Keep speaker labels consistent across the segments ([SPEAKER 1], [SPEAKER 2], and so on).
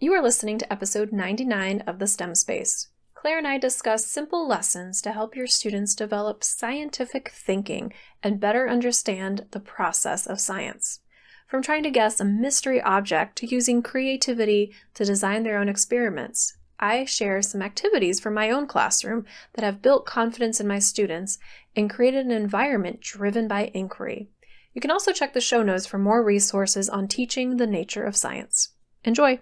[SPEAKER 1] You are listening to episode 99 of The STEM Space. Claire and I discuss simple lessons to help your students develop scientific thinking and better understand the process of science. From trying to guess a mystery object to using creativity to design their own experiments, I share some activities from my own classroom that have built confidence in my students and created an environment driven by inquiry. You can also check the show notes for more resources on teaching the nature of science. Enjoy!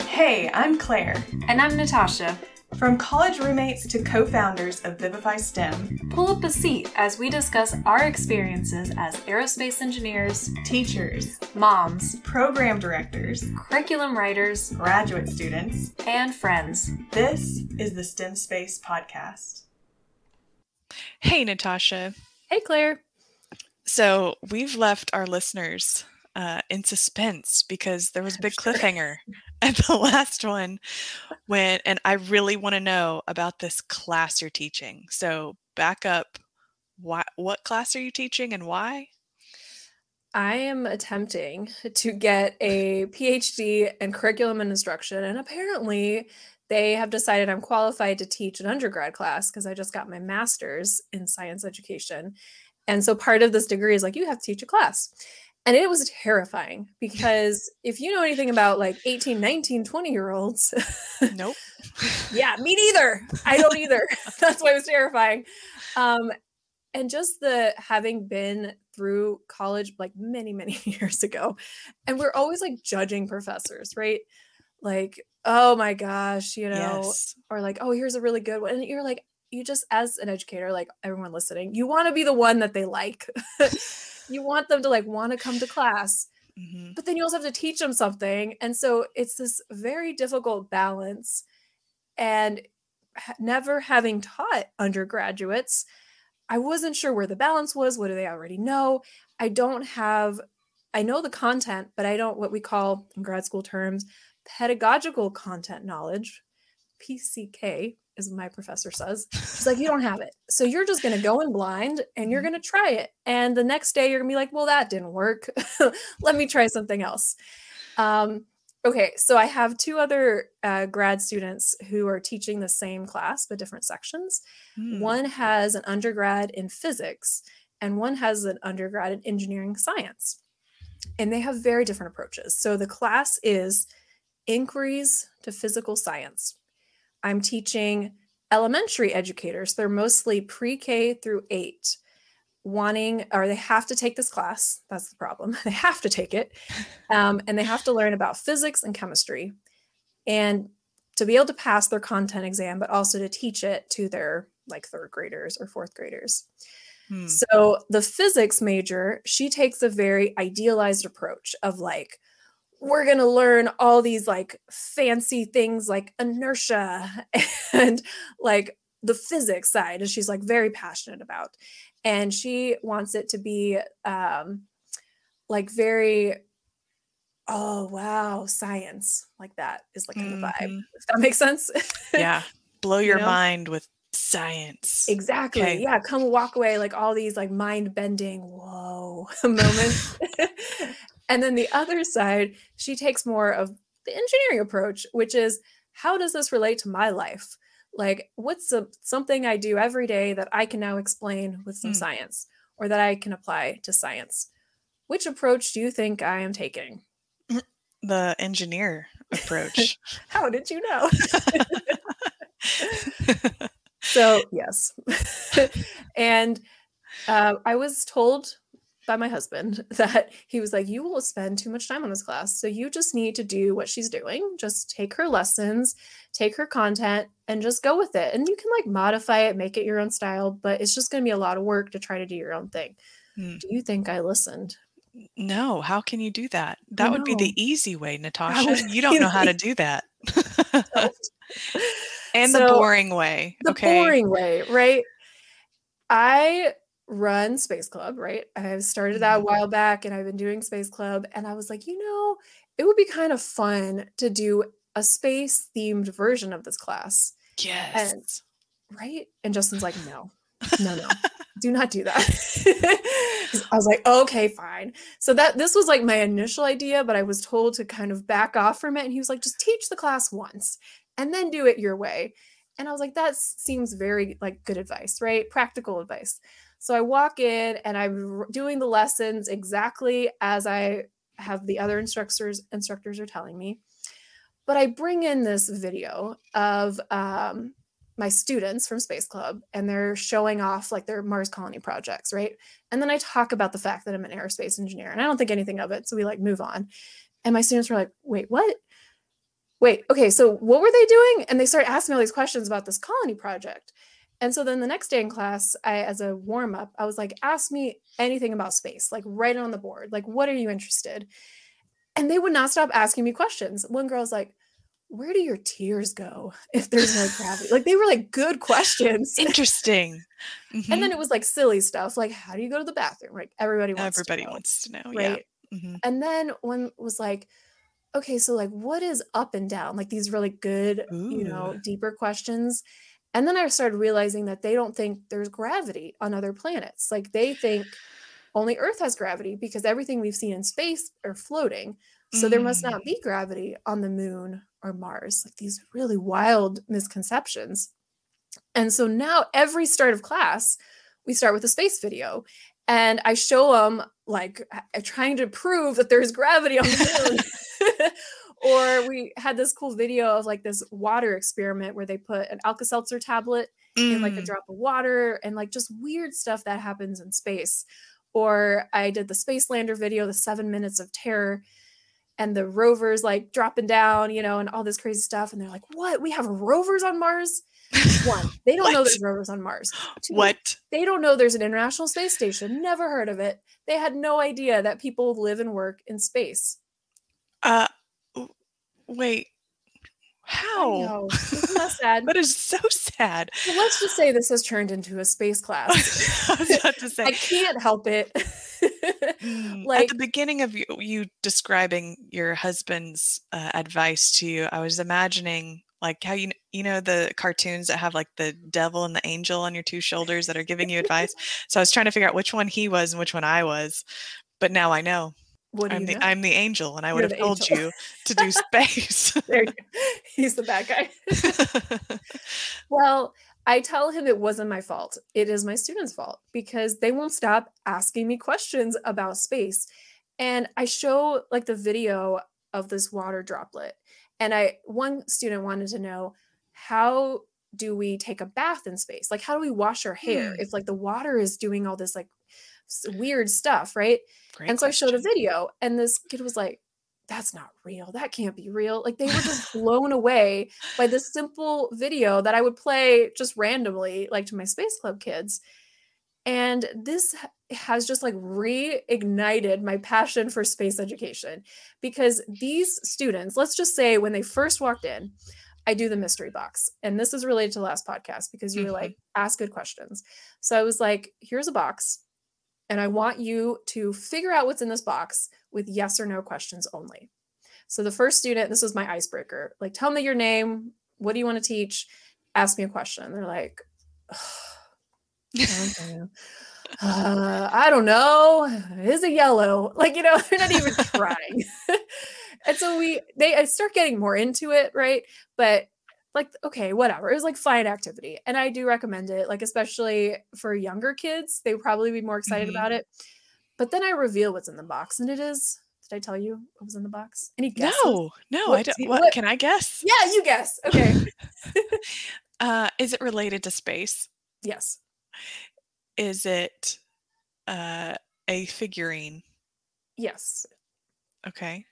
[SPEAKER 2] Hey, I'm Claire.
[SPEAKER 3] And I'm Natasha.
[SPEAKER 2] From college roommates to co founders of Vivify STEM,
[SPEAKER 3] pull up a seat as we discuss our experiences as aerospace engineers,
[SPEAKER 2] teachers,
[SPEAKER 3] moms,
[SPEAKER 2] program directors,
[SPEAKER 3] curriculum writers,
[SPEAKER 2] graduate students,
[SPEAKER 3] and friends.
[SPEAKER 2] This is the STEM Space Podcast.
[SPEAKER 4] Hey, Natasha.
[SPEAKER 1] Hey, Claire.
[SPEAKER 4] So we've left our listeners uh, in suspense because there was a big cliffhanger at the last one when and I really want to know about this class you're teaching. So back up why what class are you teaching and why?
[SPEAKER 1] I am attempting to get a PhD in curriculum and instruction and apparently they have decided I'm qualified to teach an undergrad class because I just got my master's in science education. And so part of this degree is like you have to teach a class. And it was terrifying because if you know anything about like 18, 19, 20 year olds,
[SPEAKER 4] nope.
[SPEAKER 1] yeah, me neither. I don't either. That's why it was terrifying. Um, and just the having been through college like many, many years ago, and we're always like judging professors, right? Like, oh my gosh, you know, yes. or like, oh, here's a really good one. And you're like, you just, as an educator, like everyone listening, you want to be the one that they like you want them to like want to come to class mm-hmm. but then you also have to teach them something and so it's this very difficult balance and ha- never having taught undergraduates i wasn't sure where the balance was what do they already know i don't have i know the content but i don't what we call in grad school terms pedagogical content knowledge pck as my professor says. She's like, you don't have it. So you're just going to go in blind and you're mm-hmm. going to try it. And the next day you're going to be like, well, that didn't work. Let me try something else. Um, okay. So I have two other uh, grad students who are teaching the same class, but different sections. Mm. One has an undergrad in physics and one has an undergrad in engineering science. And they have very different approaches. So the class is inquiries to physical science. I'm teaching elementary educators. They're mostly pre K through eight, wanting, or they have to take this class. That's the problem. they have to take it. Um, and they have to learn about physics and chemistry. And to be able to pass their content exam, but also to teach it to their like third graders or fourth graders. Hmm. So the physics major, she takes a very idealized approach of like, we're going to learn all these like fancy things like inertia and like the physics side and she's like very passionate about and she wants it to be um like very oh wow science like that is like mm-hmm. the vibe mm-hmm. if that makes sense
[SPEAKER 4] yeah blow your you know? mind with science
[SPEAKER 1] exactly okay. yeah come walk away like all these like mind bending whoa moments and then the other side, she takes more of the engineering approach, which is how does this relate to my life? Like, what's a, something I do every day that I can now explain with some mm. science or that I can apply to science? Which approach do you think I am taking?
[SPEAKER 4] The engineer approach.
[SPEAKER 1] how did you know? so, yes. and uh, I was told by my husband that he was like, You will spend too much time on this class. So you just need to do what she's doing. Just take her lessons, take her content, and just go with it. And you can like modify it, make it your own style, but it's just going to be a lot of work to try to do your own thing. Hmm. Do you think I listened?
[SPEAKER 4] No, how can you do that? That would be the easy way, Natasha. You don't know how to do that. and so, the boring way.
[SPEAKER 1] The
[SPEAKER 4] okay.
[SPEAKER 1] boring way, right? I run Space Club, right? I started that a mm-hmm. while back and I've been doing Space Club. And I was like, you know, it would be kind of fun to do a space themed version of this class.
[SPEAKER 4] Yes.
[SPEAKER 1] And, right? And Justin's like, no. no, no. do not do that. I was like, okay, fine. So that this was like my initial idea, but I was told to kind of back off from it. And he was like, just teach the class once and then do it your way. And I was like, that seems very like good advice, right? Practical advice. So I walk in and I'm doing the lessons exactly as I have the other instructors instructors are telling me. But I bring in this video of um, my students from Space Club and they're showing off like their Mars colony projects, right? And then I talk about the fact that I'm an aerospace engineer and I don't think anything of it. So we like move on. And my students were like, wait, what? Wait, okay, so what were they doing? And they start asking me all these questions about this colony project. And so then the next day in class, I, as a warm up, I was like, ask me anything about space, like write it on the board. Like, what are you interested? And they would not stop asking me questions. One girl's like, where do your tears go if there's no gravity? Like they were like good questions.
[SPEAKER 4] Interesting.
[SPEAKER 1] Mm-hmm. And then it was like silly stuff, like how do you go to the bathroom? Like everybody wants
[SPEAKER 4] everybody
[SPEAKER 1] to know,
[SPEAKER 4] wants to know,
[SPEAKER 1] right?
[SPEAKER 4] Yeah. Mm-hmm.
[SPEAKER 1] And then one was like, okay, so like what is up and down? Like these really good, Ooh. you know, deeper questions. And then I started realizing that they don't think there's gravity on other planets. Like they think only Earth has gravity because everything we've seen in space are floating. So there must not mm. be gravity on the moon or Mars. Like these really wild misconceptions. And so now every start of class, we start with a space video. And I show them like trying to prove that there's gravity on the moon. or we had this cool video of like this water experiment where they put an Alka-Seltzer tablet mm. in like a mm. drop of water and like just weird stuff that happens in space. Or I did the Space Lander video, the seven minutes of terror, and the rovers like dropping down, you know, and all this crazy stuff. And they're like, what? We have rovers on Mars? One, they don't know there's rovers on Mars.
[SPEAKER 4] Two, what?
[SPEAKER 1] They don't know there's an international space station. Never heard of it. They had no idea that people live and work in space.
[SPEAKER 4] Uh, wait. How?
[SPEAKER 1] Isn't that sad?
[SPEAKER 4] that is so sad.
[SPEAKER 1] Well, let's just say this has turned into a space class.
[SPEAKER 4] I was about to say.
[SPEAKER 1] I can't help it.
[SPEAKER 4] like at the beginning of you, you describing your husband's uh, advice to you, I was imagining like how you you know the cartoons that have like the devil and the angel on your two shoulders that are giving you advice. so I was trying to figure out which one he was and which one I was, but now I know.
[SPEAKER 1] What
[SPEAKER 4] I'm
[SPEAKER 1] the
[SPEAKER 4] know? I'm the angel, and I would You're have told angel. you to do space.
[SPEAKER 1] there you go. He's the bad guy. well, I tell him it wasn't my fault. It is my students' fault because they won't stop asking me questions about space. And I show like the video of this water droplet. And I one student wanted to know how do we take a bath in space? Like how do we wash our hair hmm. if like the water is doing all this like weird stuff, right? Great and so question. I showed a video and this kid was like, that's not real. That can't be real. Like they were just blown away by this simple video that I would play just randomly, like to my Space Club kids. And this has just like reignited my passion for space education because these students, let's just say when they first walked in, I do the mystery box. And this is related to the last podcast because you mm-hmm. were like, ask good questions. So I was like, here's a box. And I want you to figure out what's in this box with yes or no questions only. So the first student, this was my icebreaker. Like, tell me your name. What do you want to teach? Ask me a question. They're like, uh, I don't know. Is it yellow? Like, you know, they're not even trying. and so we, they I start getting more into it, right? But like, okay, whatever. It was like fine activity. And I do recommend it, like, especially for younger kids, they would probably be more excited mm-hmm. about it. But then I reveal what's in the box, and it is. Did I tell you what was in the box? Any guesses?
[SPEAKER 4] No, no, what, I don't. What, what, can I guess?
[SPEAKER 1] Yeah, you guess. Okay.
[SPEAKER 4] uh, is it related to space?
[SPEAKER 1] Yes.
[SPEAKER 4] Is it uh, a figurine?
[SPEAKER 1] Yes.
[SPEAKER 4] Okay.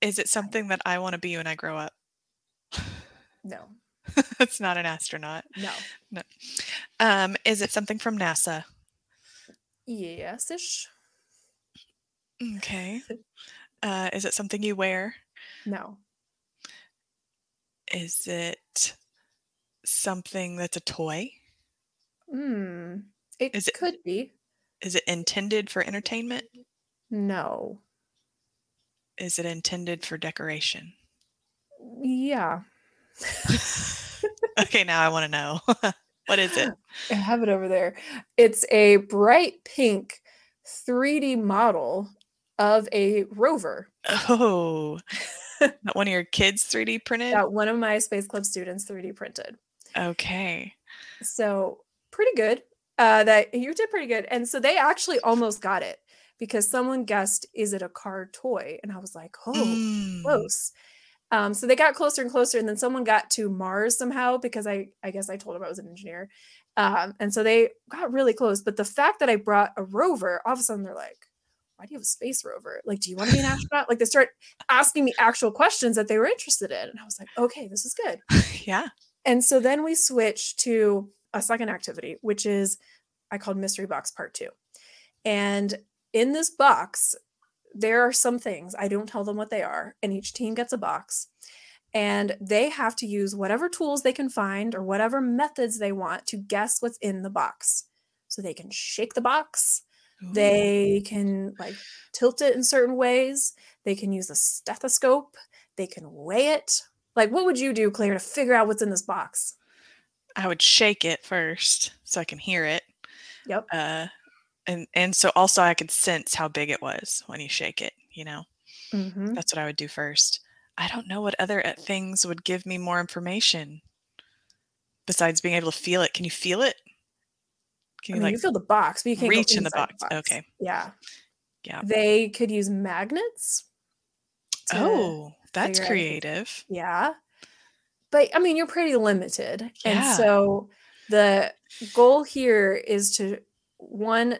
[SPEAKER 4] Is it something that I want to be when I grow up?
[SPEAKER 1] No.
[SPEAKER 4] it's not an astronaut.
[SPEAKER 1] No.
[SPEAKER 4] No. Um, is it something from NASA?
[SPEAKER 1] Yes ish.
[SPEAKER 4] Okay. Uh, is it something you wear?
[SPEAKER 1] No.
[SPEAKER 4] Is it something that's a toy?
[SPEAKER 1] Hmm. It, is it could be.
[SPEAKER 4] Is it intended for entertainment?
[SPEAKER 1] No.
[SPEAKER 4] Is it intended for decoration?
[SPEAKER 1] Yeah.
[SPEAKER 4] Okay, now I want to know. What is it?
[SPEAKER 1] I have it over there. It's a bright pink 3D model of a rover
[SPEAKER 4] Oh, not one of your kids 3D printed?
[SPEAKER 1] that one of my Space Club students 3D printed.
[SPEAKER 4] Okay.
[SPEAKER 1] So pretty good. Uh, that you did pretty good. And so they actually almost got it because someone guessed, is it a car toy? And I was like, oh,
[SPEAKER 4] Mm.
[SPEAKER 1] close. Um, so they got closer and closer, and then someone got to Mars somehow because I, I guess I told them I was an engineer. Um, and so they got really close. But the fact that I brought a rover, all of a sudden they're like, why do you have a space rover? Like, do you want to be an astronaut? Like, they start asking me actual questions that they were interested in. And I was like, okay, this is good.
[SPEAKER 4] yeah.
[SPEAKER 1] And so then we switch to a second activity, which is I called Mystery Box Part Two. And in this box, there are some things, I don't tell them what they are, and each team gets a box. And they have to use whatever tools they can find or whatever methods they want to guess what's in the box. So they can shake the box,
[SPEAKER 4] Ooh.
[SPEAKER 1] they can like tilt it in certain ways, they can use a stethoscope, they can weigh it. Like, what would you do, Claire, to figure out what's in this box?
[SPEAKER 4] I would shake it first so I can hear it.
[SPEAKER 1] Yep.
[SPEAKER 4] Uh, and and so also I could sense how big it was when you shake it. You know,
[SPEAKER 1] Mhm.
[SPEAKER 4] that's what I would do first. I don't know what other uh, things would give me more information besides being able to feel it. Can you feel it?
[SPEAKER 1] I
[SPEAKER 4] Can
[SPEAKER 1] mean,
[SPEAKER 4] you like
[SPEAKER 1] you feel the box, but you can't
[SPEAKER 4] reach in the
[SPEAKER 1] inside
[SPEAKER 4] box? Okay.
[SPEAKER 1] Yeah.
[SPEAKER 4] Yeah.
[SPEAKER 1] They could use magnets.
[SPEAKER 4] Oh, that's
[SPEAKER 1] figure out
[SPEAKER 4] creative.
[SPEAKER 1] Yeah. But I mean, you're pretty limited. And so the goal here is to one,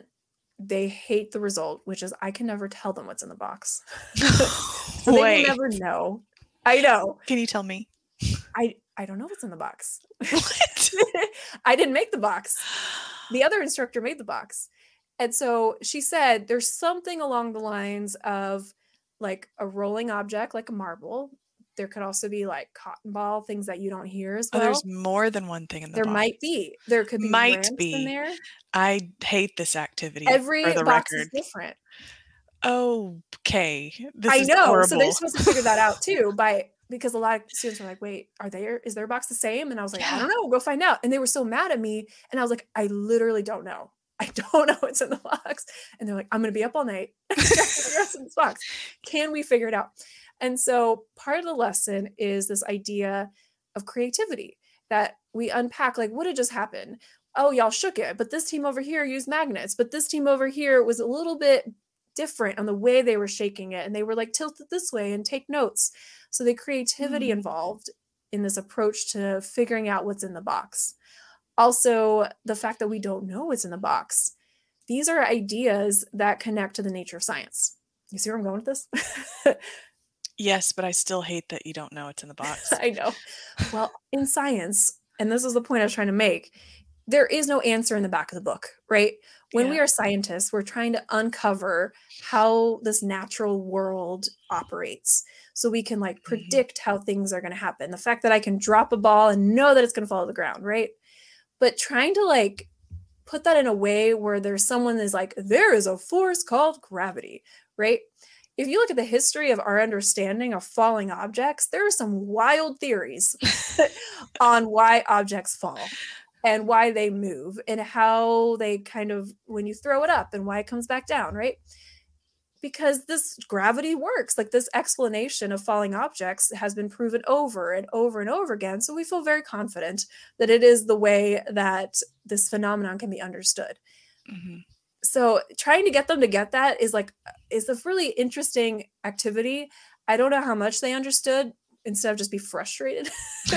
[SPEAKER 1] they hate the result, which is I can never tell them what's in the box. So they
[SPEAKER 4] Wait,
[SPEAKER 1] never know. I know.
[SPEAKER 4] can you tell me?
[SPEAKER 1] I I don't know what's in the box.
[SPEAKER 4] What?
[SPEAKER 1] I didn't make the box. the other instructor made the box. And so she said there's something along the lines of like a rolling object, like a marble. There could also be like cotton ball, things that you don't hear as
[SPEAKER 4] Oh,
[SPEAKER 1] well.
[SPEAKER 4] there's more than one thing in the
[SPEAKER 1] there
[SPEAKER 4] box.
[SPEAKER 1] might be. There could be
[SPEAKER 4] Might be.
[SPEAKER 1] in there.
[SPEAKER 4] I hate this activity.
[SPEAKER 1] Every box
[SPEAKER 4] record.
[SPEAKER 1] is different.
[SPEAKER 4] Okay, this
[SPEAKER 1] I know.
[SPEAKER 4] horrible.
[SPEAKER 1] So they're supposed to figure that out too by because a lot of students were like, wait, are there is their box the same? And I was like, I don't know, go find out. And they were so mad at me. And I was like, I literally don't know. I don't know what's in the box. And they're like, I'm gonna be up all night. trying to figure out what's in this box. Can we figure it out? And so part of the lesson is this idea of creativity that we unpack like what had just happened. Oh, y'all shook it, but this team over here used magnets, but this team over here was a little bit different on the way they were shaking it and they were like tilt it this way and take notes so the creativity
[SPEAKER 4] Mm.
[SPEAKER 1] involved in this approach to figuring out what's in the box also the fact that we don't know what's in the box these are ideas that connect to the nature of science you see where i'm going with this
[SPEAKER 4] yes, but I still hate that you don't know it's in the box.
[SPEAKER 1] i know. Well in science and this is the point i was trying to make there is no answer in the back of the book right? When we are scientists we're trying to uncover how this natural world operates so we can like mm-hmm. predict how things are going to happen. The fact that i can drop a ball and know that it's going to fall to the ground right? But trying to like put that in a way where there's someone that's like there is a force called gravity right if you look at the history of our understanding of falling objects there are some wild theories on why objects fall and why they move and how they kind of when you throw it up and why it comes back down right? Because this gravity works. Like this explanation of falling objects has been proven over and over and over again so we feel very confident that it is the way that this phenomenon can be understood.
[SPEAKER 4] Mhm.
[SPEAKER 1] So trying to get them to get that is like is a really interesting activity. I don't know how much they understood instead of just be frustrated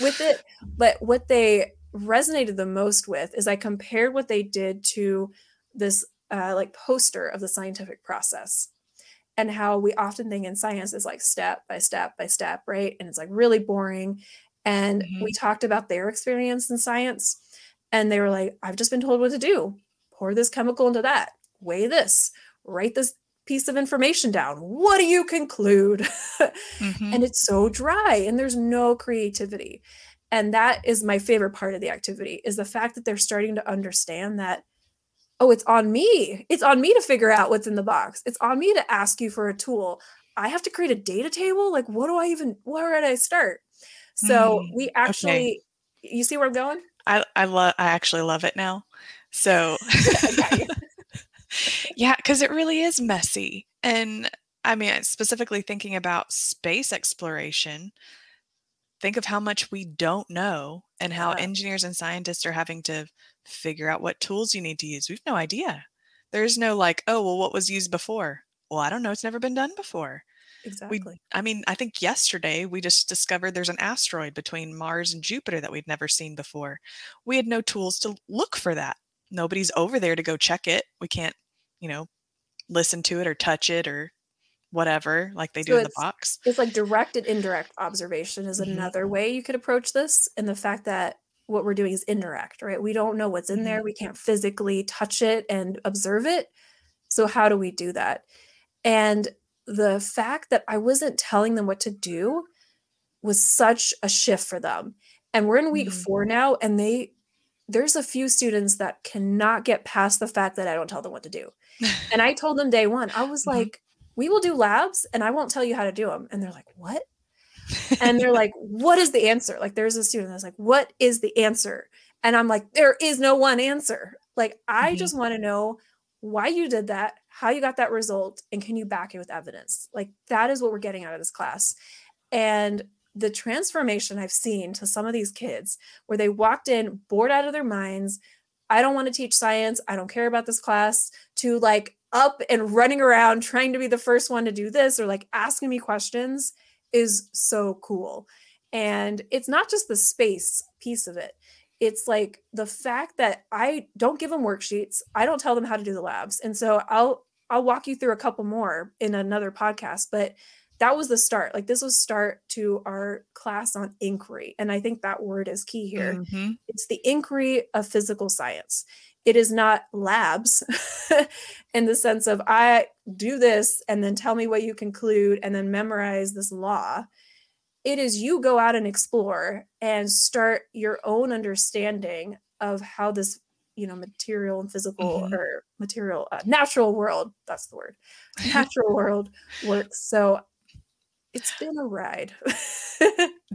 [SPEAKER 1] with it but what they resonated the most with is i compared what they did to this uh, like poster of the scientific process and how we often think in science is like step by step by step right? And it's like really boring. And we talked about their experience in science and they were like i've just been told what to do pour this chemical into that weigh this write this piece of information down. What do you conclude?
[SPEAKER 4] Mhm.
[SPEAKER 1] and it's so dry and there's no creativity. And that is my favorite part of the activity is the fact that they're starting to understand that oh it's on me. It's on me to figure out what's in the box. It's on me to ask you for a tool. I have to create a data table? Like what do i even where would i start? So
[SPEAKER 4] Mm,
[SPEAKER 1] we actually you see where i'm going?
[SPEAKER 4] I I love I actually love it now. So yeah, because it really is messy. And I mean, specifically thinking about space exploration, think of how much we don't know and how
[SPEAKER 1] Yeah.
[SPEAKER 4] engineers and scientists are having to figure out what tools you need to use. We've no idea. There's no like, oh, well, what was used before? Well, I don't know. It's never been done before.
[SPEAKER 1] Exactly.
[SPEAKER 4] I mean, I think yesterday we just discovered there's an asteroid between Mars and Jupiter that we'd never seen before. We had no tools to look for that. Nobody's over there to go check it. We can't, you know, listen to it or touch it or whatever like they do in the box.
[SPEAKER 1] it's like direct and indirect observation is
[SPEAKER 4] Mhm.
[SPEAKER 1] another way you could approach this and the fact that what we're doing is indirect right we don't know what's in there we can't physically touch it and observe it so how do we do that and the fact that i wasn't telling them what to do was such a shift for them and we're in week
[SPEAKER 4] Mhm.
[SPEAKER 1] 4 now and they there's a few students that cannot get past the fact that i don't tell them what to do and I told them day one, I was
[SPEAKER 4] Mhm.
[SPEAKER 1] like, we will do labs and I won't tell you how to do them. And they're like, what? And they're like, what is the answer? Like, there's a student that's like, what is the answer? And I'm like, there is no one answer. Like, I
[SPEAKER 4] Mhm.
[SPEAKER 1] just want to know why you did that, how you got that result, and can you back it with evidence? Like, that is what we're getting out of this class. And the transformation I've seen to some of these kids where they walked in bored out of their minds. I don't want to teach science. I don't care about this class to like up and running around trying to be the first one to do this or like asking me questions is so cool. And it's not just the space piece of it. It's like the fact that I don't give them worksheets. I don't tell them how to do the labs. And so I'll I'll walk you through a couple more in another podcast, but that was the start. Like this was start to our class on inquiry. And I think that word is key here
[SPEAKER 4] Mhm.
[SPEAKER 1] it's the inquiry of physical science. It is not labs in the sense of I do this and then tell me what you conclude and then memorize this law. It is you go out and explore and start your own understanding of how this, you know, material and physical
[SPEAKER 4] Mhm.
[SPEAKER 1] or material, uh, natural world, that's the word, natural world works. So it's been a ride.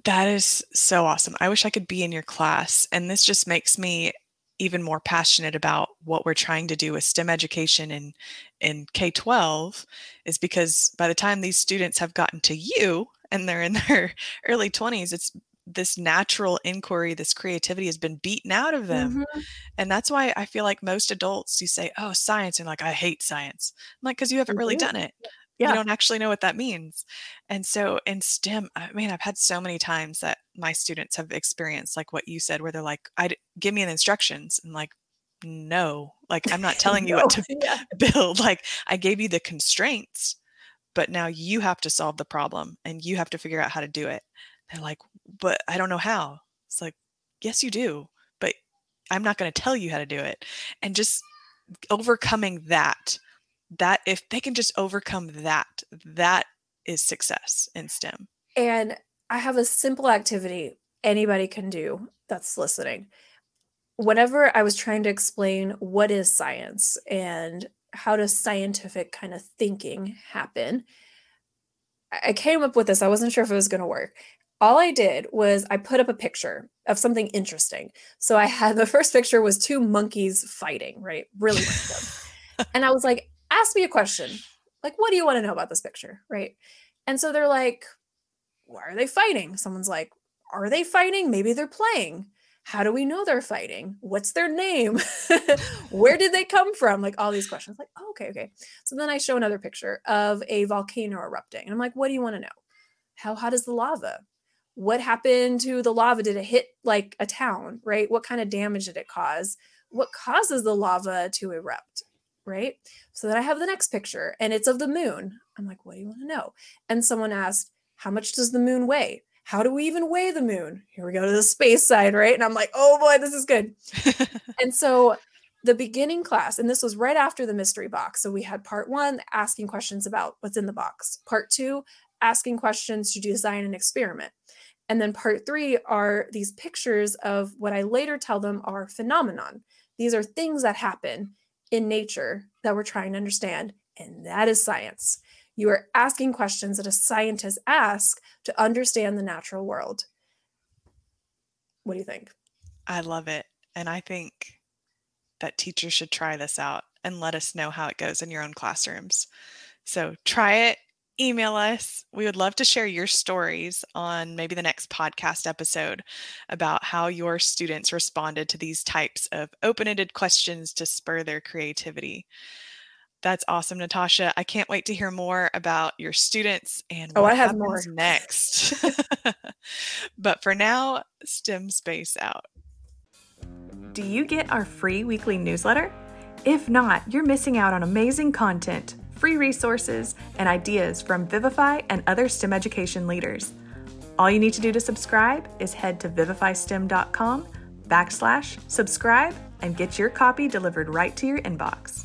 [SPEAKER 4] That is so awesome. I wish I could be in your class. And this just makes me even more passionate about what we're trying to do with STEM education in in K-12 is because by the time these students have gotten to you and they're in their early 20s, it's this natural inquiry, this creativity has been beaten out of them.
[SPEAKER 1] Mhm.
[SPEAKER 4] And that's why I feel like most adults, you say, oh, science, and like, I hate science. I'm like, because you haven't really done it.
[SPEAKER 1] Yeah.
[SPEAKER 4] You don't actually know what that means. And so in STEM, I mean, I've had so many times that my students have experienced like what you said, where they're like, I give me the instructions. And like, no, like I'm not telling you what to
[SPEAKER 1] yeah.
[SPEAKER 4] build. Like I gave you the constraints, but now you have to solve the problem and you have to figure out how to do it. They're like, but I don't know how. It's like, yes, you do, but I'm not going to tell you how to do it. And just overcoming that, that if they can just overcome that, that is success in STEM.
[SPEAKER 1] And I have a simple activity anybody can do that's listening. Whenever I was trying to explain what is science and how does scientific kind of thinking happen, I came up with this. I wasn't sure if it was going to work. All I did was I put up a picture of something interesting. So I had the first picture was two monkeys fighting, right? Really random. and I was like, ask me a question. Like, what do you want to know about this picture? Right. And so they're like, why are they fighting? Someone's like, are they fighting? Maybe they're playing. How do we know they're fighting? What's their name? Where did they come from? Like all these questions. Like, oh, okay, okay. So then I show another picture of a volcano erupting. And I'm like, what do you want to know? How hot is the lava? What happened to the lava? Did it hit like a town, right? What kind of damage did it cause? What causes the lava to erupt, right? So then I have the next picture and it's of the moon. I'm like, what do you want to know? And someone asked, how much does the moon weigh? How do we even weigh the moon? Here we go to the space side, right? And I'm like, oh boy, this is good. and so the beginning class, and this was right after the mystery box. So we had part one asking questions about what's in the box, part two, asking questions to design an experiment. And then part three are these pictures of what I later tell them are phenomenon. These are things that happen in nature that we're trying to understand, and that is science. You are asking questions that a scientist asks to understand the natural world. What do you think?
[SPEAKER 4] I love it. And I think that teachers should try this out and let us know how it goes in your own classrooms. So try it, email us. We would love to share your stories on maybe the next podcast episode about how your students responded to these types of open ended questions to spur their creativity. That's awesome, Natasha. I can't wait to hear more about your students and
[SPEAKER 1] oh, I have
[SPEAKER 4] happens
[SPEAKER 1] more
[SPEAKER 4] next. but for now, STEM space out.
[SPEAKER 2] Do you get our free weekly newsletter? If not, you're missing out on amazing content, free resources, and ideas from Vivify and other STEM education leaders. All you need to do to subscribe is head to vivifystem.com backslash subscribe and get your copy delivered right to your inbox.